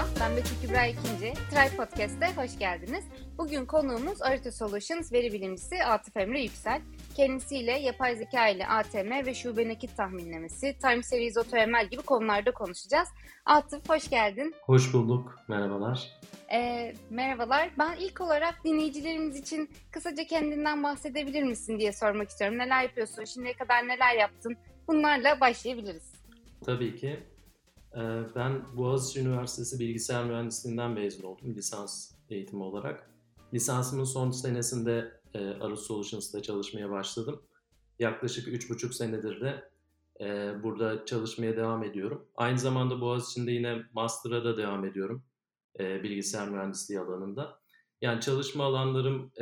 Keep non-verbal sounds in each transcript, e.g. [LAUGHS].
Merhaba, ben Betül Kübra İkinci. Try Podcast'te hoş geldiniz. Bugün konuğumuz Arito Solutions veri bilimcisi Atıf Emre Yüksel. Kendisiyle yapay zeka ile ATM ve şube nakit tahminlemesi, time series AutoML gibi konularda konuşacağız. Atıf hoş geldin. Hoş bulduk, merhabalar. E, merhabalar. Ben ilk olarak dinleyicilerimiz için kısaca kendinden bahsedebilir misin diye sormak istiyorum. Neler yapıyorsun, şimdiye kadar neler yaptın? Bunlarla başlayabiliriz. Tabii ki. Ee, ben Boğaziçi Üniversitesi Bilgisayar Mühendisliğinden mezun oldum lisans eğitimi olarak. Lisansımın son senesinde e, Arus Solutions'ta çalışmaya başladım. Yaklaşık 3,5 senedir de e, burada çalışmaya devam ediyorum. Aynı zamanda Boğaziçi'nde yine Master'a da devam ediyorum e, bilgisayar mühendisliği alanında. Yani çalışma alanlarım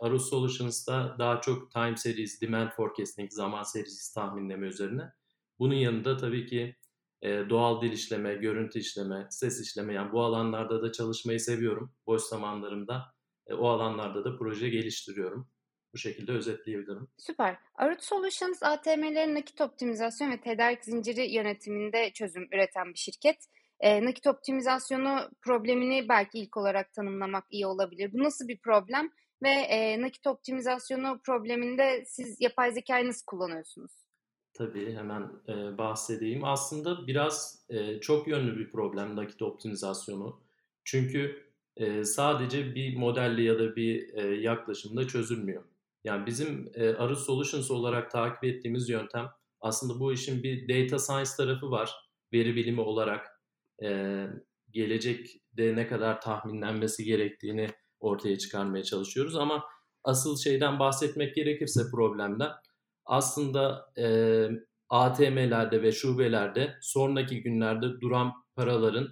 Arus Solutions'ta daha çok time series, demand forecasting, zaman serisi tahminleme üzerine. Bunun yanında tabii ki doğal dil işleme, görüntü işleme, ses işleme yani bu alanlarda da çalışmayı seviyorum. Boş zamanlarımda o alanlarda da proje geliştiriyorum. Bu şekilde özetleyebilirim. Süper. Arut Solutions ATM'lerin nakit optimizasyon ve tedarik zinciri yönetiminde çözüm üreten bir şirket. E, nakit optimizasyonu problemini belki ilk olarak tanımlamak iyi olabilir. Bu nasıl bir problem ve e, nakit optimizasyonu probleminde siz yapay zekayı nasıl kullanıyorsunuz? Tabii hemen e, bahsedeyim. Aslında biraz e, çok yönlü bir problem nakit optimizasyonu. Çünkü e, sadece bir modelle ya da bir e, yaklaşımda çözülmüyor. Yani bizim e, Arus Solutions olarak takip ettiğimiz yöntem aslında bu işin bir data science tarafı var. Veri bilimi olarak e, gelecekte ne kadar tahminlenmesi gerektiğini ortaya çıkarmaya çalışıyoruz. Ama asıl şeyden bahsetmek gerekirse problemden aslında e, ATM'lerde ve şubelerde sonraki günlerde duran paraların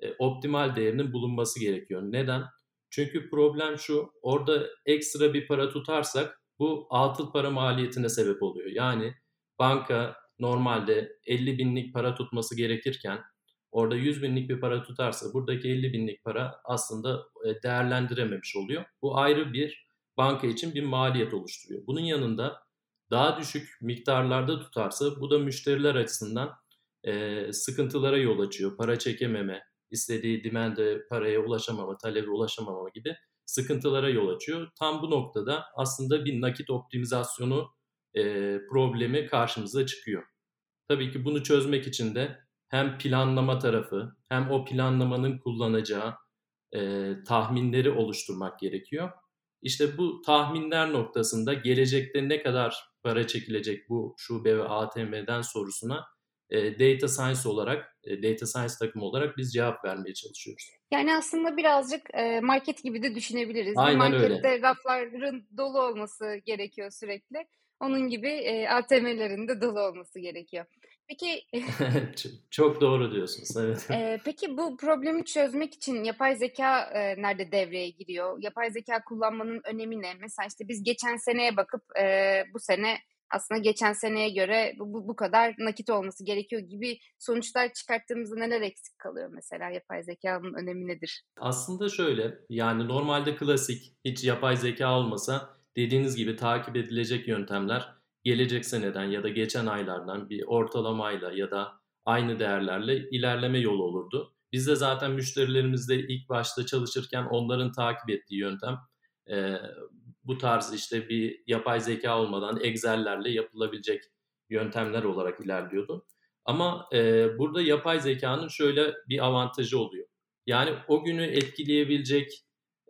e, optimal değerinin bulunması gerekiyor. Neden? Çünkü problem şu, orada ekstra bir para tutarsak bu atıl para maliyetine sebep oluyor. Yani banka normalde 50 binlik para tutması gerekirken orada 100 binlik bir para tutarsa buradaki 50 binlik para aslında değerlendirememiş oluyor. Bu ayrı bir banka için bir maliyet oluşturuyor. Bunun yanında daha düşük miktarlarda tutarsa bu da müşteriler açısından e, sıkıntılara yol açıyor. Para çekememe, istediği demande paraya ulaşamama, talebe ulaşamama gibi sıkıntılara yol açıyor. Tam bu noktada aslında bir nakit optimizasyonu e, problemi karşımıza çıkıyor. Tabii ki bunu çözmek için de hem planlama tarafı hem o planlamanın kullanacağı e, tahminleri oluşturmak gerekiyor. İşte bu tahminler noktasında gelecekte ne kadar para çekilecek bu şube ve ATM'den sorusuna e, data science olarak, e, data science takımı olarak biz cevap vermeye çalışıyoruz. Yani aslında birazcık e, market gibi de düşünebiliriz. Aynen Markette öyle. rafların dolu olması gerekiyor sürekli. Onun gibi e, ATM'lerin de dolu olması gerekiyor. Peki [LAUGHS] [LAUGHS] çok doğru diyorsunuz. Evet. E, peki bu problemi çözmek için yapay zeka e, nerede devreye giriyor? Yapay zeka kullanmanın önemi ne? Mesela işte biz geçen seneye bakıp e, bu sene aslında geçen seneye göre bu, bu kadar nakit olması gerekiyor gibi sonuçlar çıkarttığımızda neler eksik kalıyor mesela yapay zekanın önemi nedir? Aslında şöyle yani normalde klasik hiç yapay zeka olmasa dediğiniz gibi takip edilecek yöntemler gelecek seneden ya da geçen aylardan bir ortalamayla ya da aynı değerlerle ilerleme yolu olurdu. Biz de zaten müşterilerimizle ilk başta çalışırken onların takip ettiği yöntem e, bu tarz işte bir yapay zeka olmadan Excel'lerle yapılabilecek yöntemler olarak ilerliyordu. Ama e, burada yapay zekanın şöyle bir avantajı oluyor. Yani o günü etkileyebilecek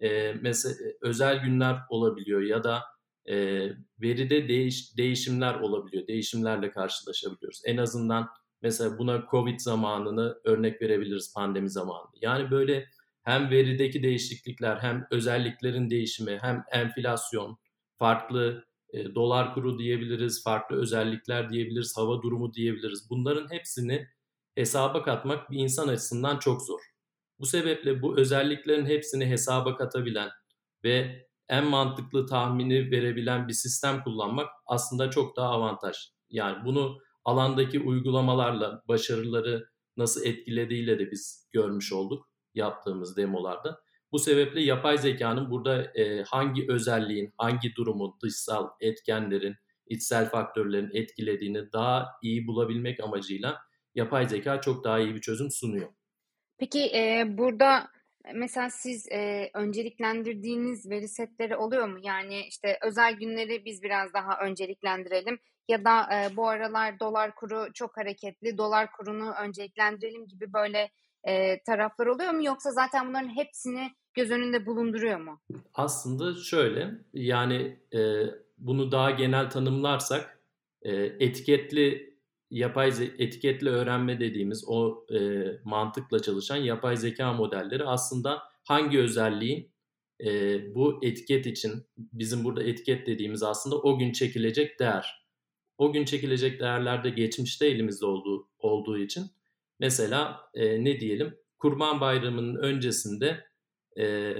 e, mesela özel günler olabiliyor ya da e, veride değiş, değişimler olabiliyor. Değişimlerle karşılaşabiliyoruz. En azından mesela buna Covid zamanını örnek verebiliriz pandemi zamanı. Yani böyle hem verideki değişiklikler hem özelliklerin değişimi hem enflasyon, farklı e, dolar kuru diyebiliriz, farklı özellikler diyebiliriz, hava durumu diyebiliriz. Bunların hepsini hesaba katmak bir insan açısından çok zor. Bu sebeple bu özelliklerin hepsini hesaba katabilen ve en mantıklı tahmini verebilen bir sistem kullanmak aslında çok daha avantaj. Yani bunu alandaki uygulamalarla başarıları nasıl etkilediğiyle de biz görmüş olduk yaptığımız demolarda. Bu sebeple yapay zekanın burada e, hangi özelliğin, hangi durumun, dışsal etkenlerin, içsel faktörlerin etkilediğini daha iyi bulabilmek amacıyla yapay zeka çok daha iyi bir çözüm sunuyor. Peki e, burada mesela siz e, önceliklendirdiğiniz veri setleri oluyor mu? Yani işte özel günleri biz biraz daha önceliklendirelim ya da e, bu aralar dolar kuru çok hareketli, dolar kurunu önceliklendirelim gibi böyle e, taraflar oluyor mu? Yoksa zaten bunların hepsini göz önünde bulunduruyor mu? Aslında şöyle yani e, bunu daha genel tanımlarsak e, etiketli yapay etiketli öğrenme dediğimiz o e, mantıkla çalışan yapay zeka modelleri aslında hangi özelliğin e, bu etiket için bizim burada etiket dediğimiz aslında o gün çekilecek değer. O gün çekilecek değerlerde geçmişte elimizde olduğu olduğu için mesela e, ne diyelim Kurban Bayramı'nın öncesinde e,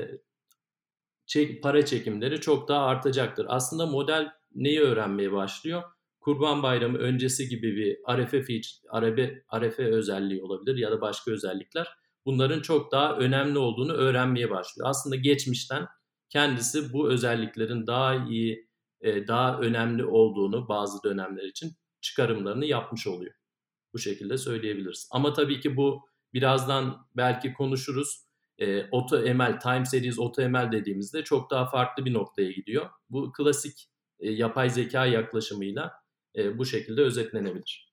çek, para çekimleri çok daha artacaktır. Aslında model neyi öğrenmeye başlıyor? Kurban Bayramı öncesi gibi bir arefe arefe, arefe özelliği olabilir ya da başka özellikler. Bunların çok daha önemli olduğunu öğrenmeye başlıyor. Aslında geçmişten kendisi bu özelliklerin daha iyi, e, daha önemli olduğunu bazı dönemler için çıkarımlarını yapmış oluyor. Bu şekilde söyleyebiliriz. Ama tabii ki bu birazdan belki konuşuruz. E, AutoML, Time Series AutoML dediğimizde çok daha farklı bir noktaya gidiyor. Bu klasik e, yapay zeka yaklaşımıyla bu şekilde özetlenebilir.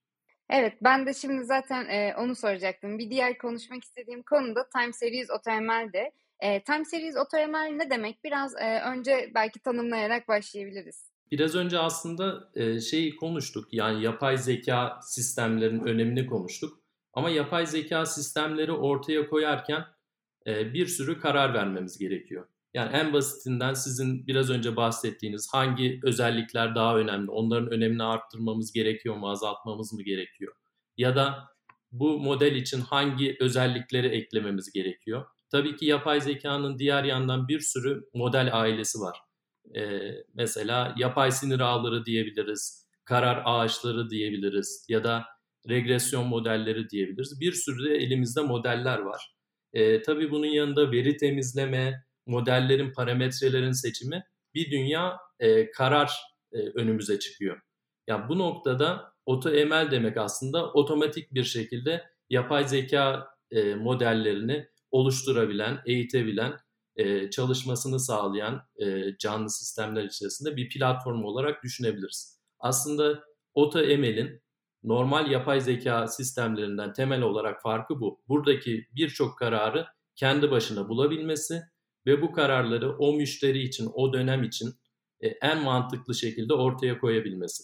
Evet ben de şimdi zaten e, onu soracaktım. Bir diğer konuşmak istediğim konu da Time Series AutoML'de. E, Time Series AutoML ne demek? Biraz e, önce belki tanımlayarak başlayabiliriz. Biraz önce aslında e, şeyi konuştuk. Yani yapay zeka sistemlerinin önemini konuştuk. Ama yapay zeka sistemleri ortaya koyarken e, bir sürü karar vermemiz gerekiyor. Yani en basitinden sizin biraz önce bahsettiğiniz hangi özellikler daha önemli, onların önemini arttırmamız gerekiyor mu, azaltmamız mı gerekiyor? Ya da bu model için hangi özellikleri eklememiz gerekiyor? Tabii ki yapay zekanın diğer yandan bir sürü model ailesi var. Ee, mesela yapay sinir ağları diyebiliriz, karar ağaçları diyebiliriz ya da regresyon modelleri diyebiliriz. Bir sürü de elimizde modeller var. Ee, tabii bunun yanında veri temizleme, modellerin, parametrelerin seçimi bir dünya e, karar e, önümüze çıkıyor. Yani bu noktada AutoML demek aslında otomatik bir şekilde yapay zeka e, modellerini oluşturabilen, eğitebilen, e, çalışmasını sağlayan e, canlı sistemler içerisinde bir platform olarak düşünebiliriz. Aslında AutoML'in normal yapay zeka sistemlerinden temel olarak farkı bu. Buradaki birçok kararı kendi başına bulabilmesi ve bu kararları o müşteri için, o dönem için e, en mantıklı şekilde ortaya koyabilmesi.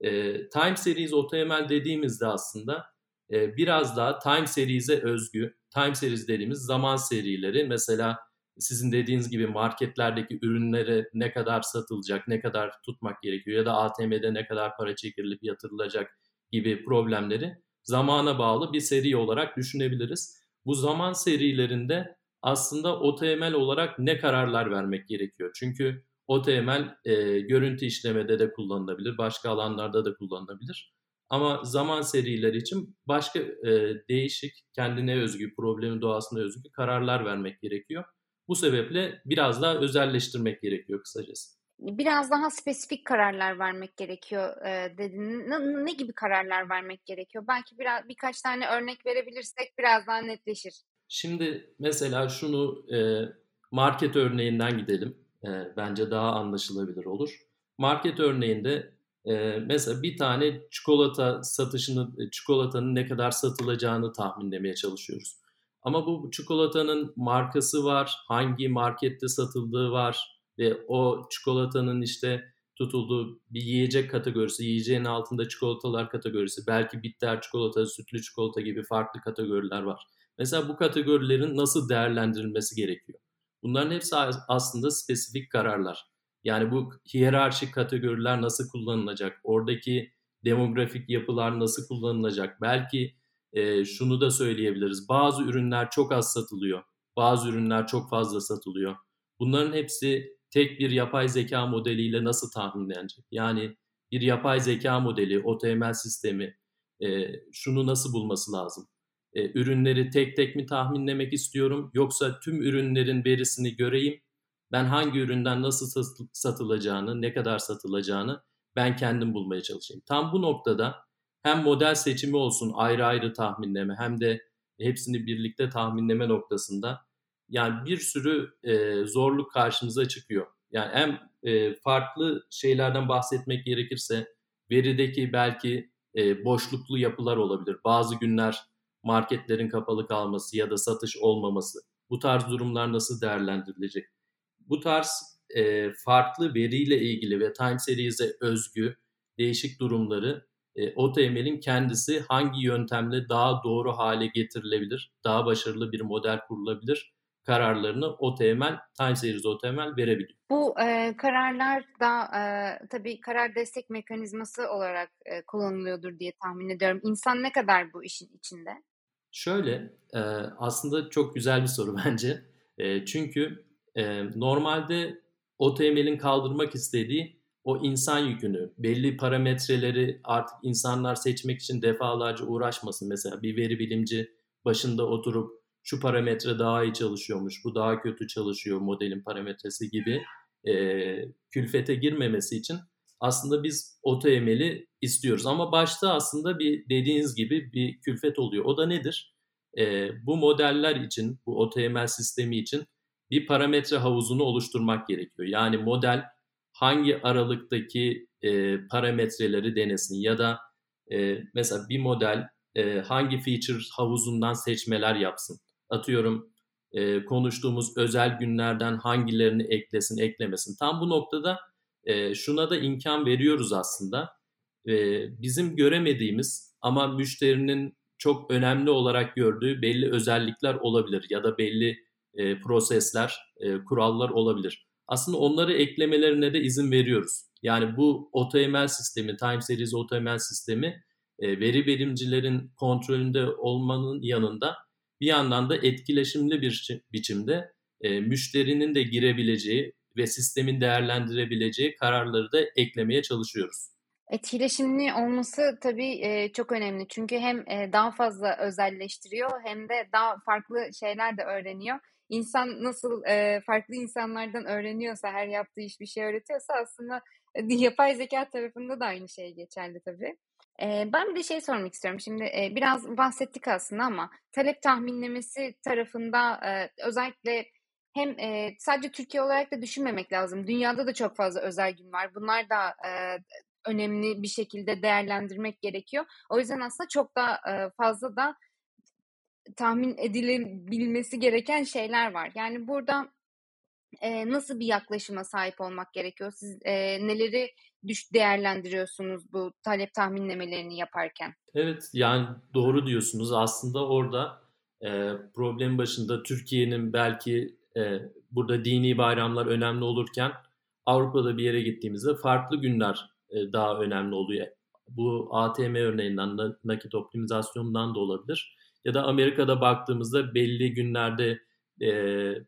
E, time Series AutoML dediğimizde aslında e, biraz daha Time Series'e özgü, Time Series dediğimiz zaman serileri mesela sizin dediğiniz gibi marketlerdeki ürünlere ne kadar satılacak, ne kadar tutmak gerekiyor ya da ATM'de ne kadar para çekirilip yatırılacak gibi problemleri zamana bağlı bir seri olarak düşünebiliriz. Bu zaman serilerinde aslında OTML olarak ne kararlar vermek gerekiyor? Çünkü OTML e, görüntü işlemede de kullanılabilir, başka alanlarda da kullanılabilir. Ama zaman serileri için başka e, değişik, kendine özgü, problemi doğasına özgü kararlar vermek gerekiyor. Bu sebeple biraz daha özelleştirmek gerekiyor kısacası. Biraz daha spesifik kararlar vermek gerekiyor e, dedin. Ne, ne gibi kararlar vermek gerekiyor? Belki biraz birkaç tane örnek verebilirsek biraz daha netleşir. Şimdi mesela şunu e, market örneğinden gidelim. E, bence daha anlaşılabilir olur. Market örneğinde e, mesela bir tane çikolata satışını, çikolatanın ne kadar satılacağını tahminlemeye çalışıyoruz. Ama bu çikolatanın markası var, hangi markette satıldığı var ve o çikolatanın işte tutulduğu bir yiyecek kategorisi, yiyeceğin altında çikolatalar kategorisi, belki bitter çikolata, sütlü çikolata gibi farklı kategoriler var. Mesela bu kategorilerin nasıl değerlendirilmesi gerekiyor? Bunların hepsi aslında spesifik kararlar. Yani bu hiyerarşik kategoriler nasıl kullanılacak? Oradaki demografik yapılar nasıl kullanılacak? Belki e, şunu da söyleyebiliriz. Bazı ürünler çok az satılıyor. Bazı ürünler çok fazla satılıyor. Bunların hepsi tek bir yapay zeka modeliyle nasıl tahminlenecek? Yani bir yapay zeka modeli, OTML sistemi e, şunu nasıl bulması lazım? E, ürünleri tek tek mi tahminlemek istiyorum yoksa tüm ürünlerin verisini göreyim. Ben hangi üründen nasıl satılacağını, ne kadar satılacağını ben kendim bulmaya çalışayım. Tam bu noktada hem model seçimi olsun ayrı ayrı tahminleme hem de hepsini birlikte tahminleme noktasında yani bir sürü e, zorluk karşınıza çıkıyor. Yani hem e, farklı şeylerden bahsetmek gerekirse verideki belki e, boşluklu yapılar olabilir. Bazı günler marketlerin kapalı kalması ya da satış olmaması. Bu tarz durumlar nasıl değerlendirilecek? Bu tarz e, farklı veriyle ilgili ve time series'e özgü değişik durumları e, OTML'in kendisi hangi yöntemle daha doğru hale getirilebilir, daha başarılı bir model kurulabilir kararlarını OTML, Time Series OTML verebiliyor. Bu e, kararlar da e, tabii karar destek mekanizması olarak e, kullanılıyordur diye tahmin ediyorum. İnsan ne kadar bu işin içinde? Şöyle, e, aslında çok güzel bir soru [LAUGHS] bence. E, çünkü e, normalde OTML'in kaldırmak istediği o insan yükünü, belli parametreleri artık insanlar seçmek için defalarca uğraşmasın. Mesela bir veri bilimci başında oturup şu parametre daha iyi çalışıyormuş, bu daha kötü çalışıyor modelin parametresi gibi e, külfete girmemesi için aslında biz AutoML'i istiyoruz. Ama başta aslında bir dediğiniz gibi bir külfet oluyor. O da nedir? E, bu modeller için, bu AutoML sistemi için bir parametre havuzunu oluşturmak gerekiyor. Yani model hangi aralıktaki e, parametreleri denesin ya da e, mesela bir model e, hangi feature havuzundan seçmeler yapsın. Atıyorum e, konuştuğumuz özel günlerden hangilerini eklesin, eklemesin. Tam bu noktada e, şuna da imkan veriyoruz aslında. E, bizim göremediğimiz ama müşterinin çok önemli olarak gördüğü belli özellikler olabilir ya da belli e, prosesler, e, kurallar olabilir. Aslında onları eklemelerine de izin veriyoruz. Yani bu AutoML sistemi, Time Series AutoML sistemi e, veri bilimcilerin kontrolünde olmanın yanında bir yandan da etkileşimli bir biçimde müşterinin de girebileceği ve sistemin değerlendirebileceği kararları da eklemeye çalışıyoruz. Etkileşimli olması tabii e, çok önemli. Çünkü hem e, daha fazla özelleştiriyor hem de daha farklı şeyler de öğreniyor. İnsan nasıl e, farklı insanlardan öğreniyorsa, her yaptığı iş bir şey öğretiyorsa aslında e, [LAUGHS] yapay zeka tarafında da aynı şey geçerli tabii. E, ben bir de şey sormak istiyorum. Şimdi e, biraz bahsettik aslında ama talep tahminlemesi tarafında e, özellikle hem e, sadece Türkiye olarak da düşünmemek lazım. Dünyada da çok fazla özel gün var. Bunlar da e, önemli bir şekilde değerlendirmek gerekiyor. O yüzden aslında çok da fazla da tahmin edilebilmesi gereken şeyler var. Yani burada nasıl bir yaklaşıma sahip olmak gerekiyor? Siz neleri düş değerlendiriyorsunuz bu talep tahminlemelerini yaparken? Evet yani doğru diyorsunuz. Aslında orada problemin başında Türkiye'nin belki burada dini bayramlar önemli olurken Avrupa'da bir yere gittiğimizde farklı günler daha önemli oluyor. Bu ATM örneğinden, nakit optimizasyonundan da olabilir. Ya da Amerika'da baktığımızda belli günlerde e,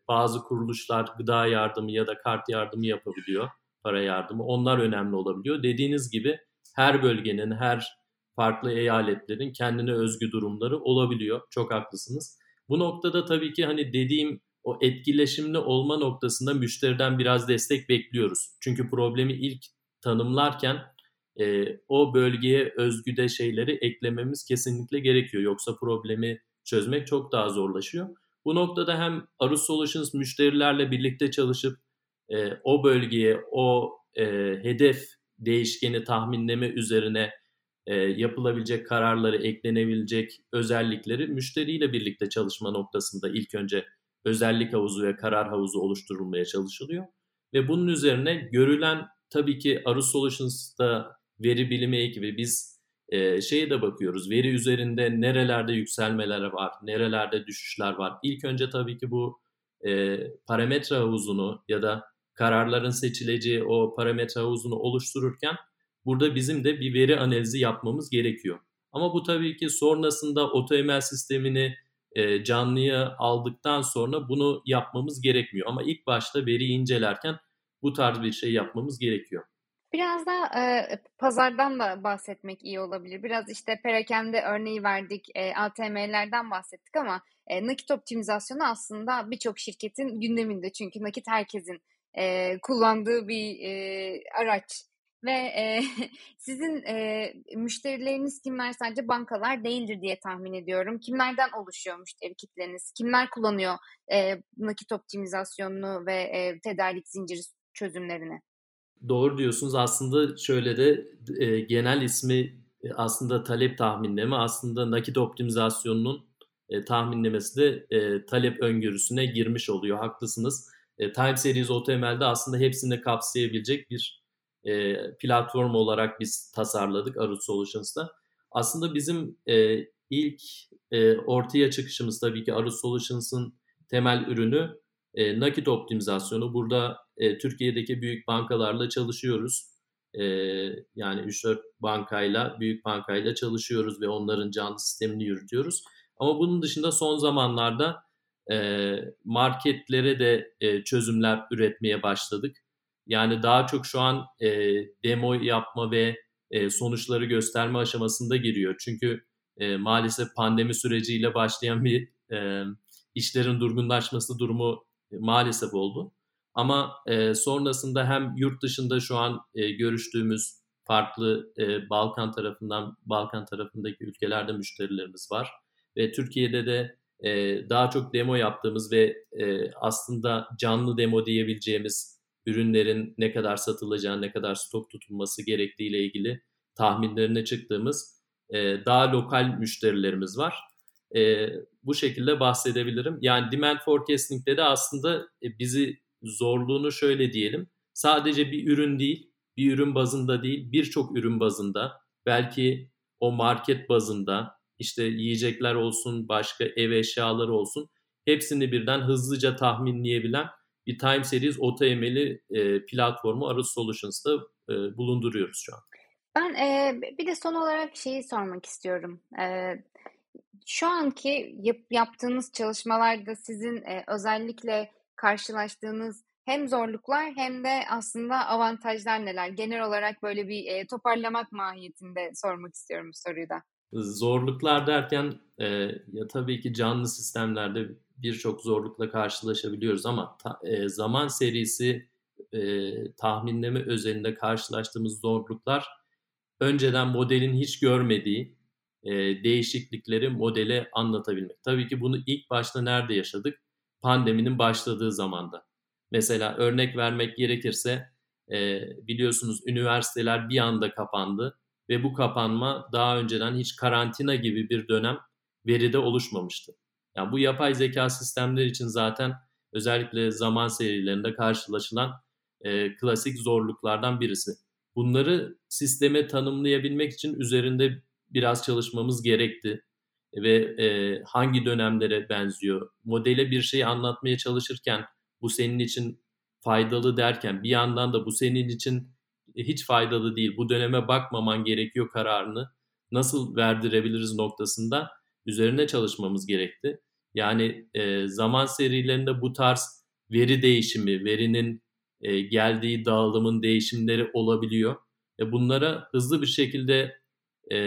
bazı kuruluşlar gıda yardımı ya da kart yardımı yapabiliyor, para yardımı. Onlar önemli olabiliyor. Dediğiniz gibi her bölgenin, her farklı eyaletlerin kendine özgü durumları olabiliyor. Çok haklısınız. Bu noktada tabii ki hani dediğim o etkileşimli olma noktasında müşteriden biraz destek bekliyoruz. Çünkü problemi ilk tanımlarken e, o bölgeye özgü de şeyleri eklememiz kesinlikle gerekiyor. Yoksa problemi çözmek çok daha zorlaşıyor. Bu noktada hem Arus Solutions müşterilerle birlikte çalışıp e, o bölgeye, o e, hedef değişkeni tahminleme üzerine e, yapılabilecek kararları, eklenebilecek özellikleri müşteriyle birlikte çalışma noktasında ilk önce özellik havuzu ve karar havuzu oluşturulmaya çalışılıyor. Ve bunun üzerine görülen tabii ki Arus Solutions'ta veri bilimi ekibi biz e, şeye de bakıyoruz. Veri üzerinde nerelerde yükselmeler var, nerelerde düşüşler var. İlk önce tabii ki bu e, parametre havuzunu ya da kararların seçileceği o parametre havuzunu oluştururken burada bizim de bir veri analizi yapmamız gerekiyor. Ama bu tabii ki sonrasında AutoML sistemini e, canlıya aldıktan sonra bunu yapmamız gerekmiyor. Ama ilk başta veriyi incelerken bu tarz bir şey yapmamız gerekiyor. Biraz da e, pazardan da bahsetmek iyi olabilir. Biraz işte perakende örneği verdik, e, ATM'lerden bahsettik ama e, nakit optimizasyonu aslında birçok şirketin gündeminde. Çünkü nakit herkesin e, kullandığı bir e, araç ve e, [LAUGHS] sizin e, müşterileriniz kimler sadece bankalar değildir diye tahmin ediyorum. Kimlerden oluşuyor müşteri kitleniz? Kimler kullanıyor e, nakit optimizasyonunu ve e, tedarik zinciri çözümlerini? Doğru diyorsunuz. Aslında şöyle de e, genel ismi e, aslında talep tahminleme aslında nakit optimizasyonunun e, tahminlemesi de e, talep öngörüsüne girmiş oluyor. Haklısınız. E, Time Series OTML'de aslında hepsini kapsayabilecek bir e, platform olarak biz tasarladık Arut Solutions'ta. Aslında bizim e, ilk e, ortaya çıkışımız tabii ki Arut Solutions'ın temel ürünü e, nakit optimizasyonu. Burada e, Türkiye'deki büyük bankalarla çalışıyoruz. E, yani 3-4 bankayla, büyük bankayla çalışıyoruz ve onların canlı sistemini yürütüyoruz. Ama bunun dışında son zamanlarda e, marketlere de e, çözümler üretmeye başladık. Yani daha çok şu an e, demo yapma ve e, sonuçları gösterme aşamasında giriyor. Çünkü e, maalesef pandemi süreciyle başlayan bir e, işlerin durgunlaşması durumu maalesef oldu. Ama e, sonrasında hem yurt dışında şu an e, görüştüğümüz farklı e, Balkan tarafından Balkan tarafındaki ülkelerde müşterilerimiz var ve Türkiye'de de e, daha çok demo yaptığımız ve e, aslında canlı demo diyebileceğimiz ürünlerin ne kadar satılacağı, ne kadar stok tutulması gerektiği ile ilgili tahminlerine çıktığımız e, daha lokal müşterilerimiz var. E, bu şekilde bahsedebilirim. Yani demand forecasting'de de aslında e, bizi zorluğunu şöyle diyelim. Sadece bir ürün değil, bir ürün bazında değil, birçok ürün bazında, belki o market bazında, işte yiyecekler olsun, başka ev eşyaları olsun, hepsini birden hızlıca tahminleyebilen bir time series OTM'li e, platformu Arus Solutions'ta e, bulunduruyoruz şu an. Ben e, bir de son olarak şeyi sormak istiyorum. E, şu anki yap, yaptığınız çalışmalarda sizin e, özellikle karşılaştığınız hem zorluklar hem de aslında avantajlar neler? Genel olarak böyle bir e, toparlamak mahiyetinde sormak istiyorum bu soruyu da. Zorluklar derken e, ya tabii ki canlı sistemlerde birçok zorlukla karşılaşabiliyoruz ama ta, e, zaman serisi e, tahminleme özelinde karşılaştığımız zorluklar önceden modelin hiç görmediği e, değişiklikleri modele anlatabilmek. Tabii ki bunu ilk başta nerede yaşadık? Pandeminin başladığı zamanda. Mesela örnek vermek gerekirse e, biliyorsunuz üniversiteler bir anda kapandı ve bu kapanma daha önceden hiç karantina gibi bir dönem veride oluşmamıştı. Yani bu yapay zeka sistemleri için zaten özellikle zaman serilerinde karşılaşılan e, klasik zorluklardan birisi. Bunları sisteme tanımlayabilmek için üzerinde biraz çalışmamız gerekti ve e, hangi dönemlere benziyor. Modele bir şey anlatmaya çalışırken bu senin için faydalı derken bir yandan da bu senin için hiç faydalı değil, bu döneme bakmaman gerekiyor kararını nasıl verdirebiliriz noktasında üzerine çalışmamız gerekti. Yani e, zaman serilerinde bu tarz veri değişimi, verinin e, geldiği dağılımın değişimleri olabiliyor. E, bunlara hızlı bir şekilde e,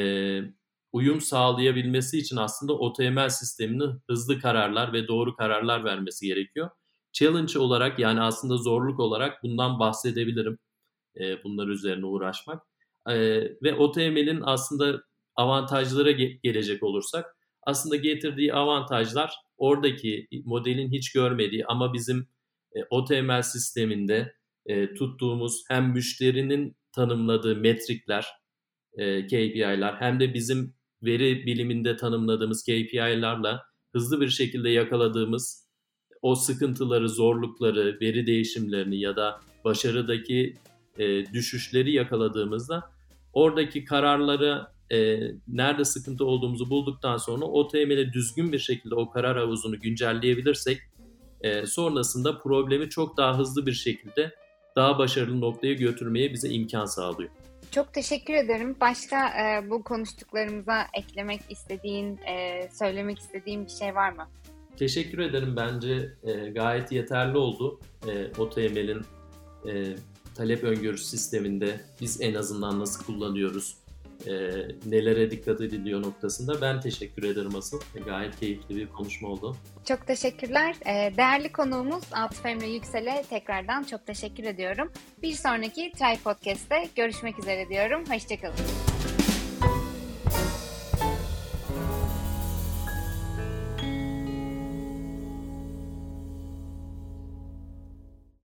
uyum sağlayabilmesi için aslında OTML sisteminin hızlı kararlar ve doğru kararlar vermesi gerekiyor. Challenge olarak yani aslında zorluk olarak bundan bahsedebilirim. E, bunlar üzerine uğraşmak. E, ve OTML'in aslında avantajlara ge- gelecek olursak aslında getirdiği avantajlar oradaki modelin hiç görmediği ama bizim e, OTML sisteminde e, tuttuğumuz hem müşterinin tanımladığı metrikler, e, KPI'ler hem de bizim veri biliminde tanımladığımız KPI'larla hızlı bir şekilde yakaladığımız o sıkıntıları, zorlukları, veri değişimlerini ya da başarıdaki e, düşüşleri yakaladığımızda oradaki kararları e, nerede sıkıntı olduğumuzu bulduktan sonra OTM'de düzgün bir şekilde o karar havuzunu güncelleyebilirsek e, sonrasında problemi çok daha hızlı bir şekilde daha başarılı noktaya götürmeye bize imkan sağlıyor. Çok teşekkür ederim. Başka e, bu konuştuklarımıza eklemek istediğin, e, söylemek istediğin bir şey var mı? Teşekkür ederim. Bence e, gayet yeterli oldu. E, OTML'in e, talep öngörüsü sisteminde biz en azından nasıl kullanıyoruz? E, nelere dikkat ediliyor noktasında ben teşekkür ederim asıl. Gayet keyifli bir konuşma oldu. Çok teşekkürler. E, değerli konuğumuz Atıf Emre Yüksel'e tekrardan çok teşekkür ediyorum. Bir sonraki Try Podcast'te görüşmek üzere diyorum. Hoşçakalın.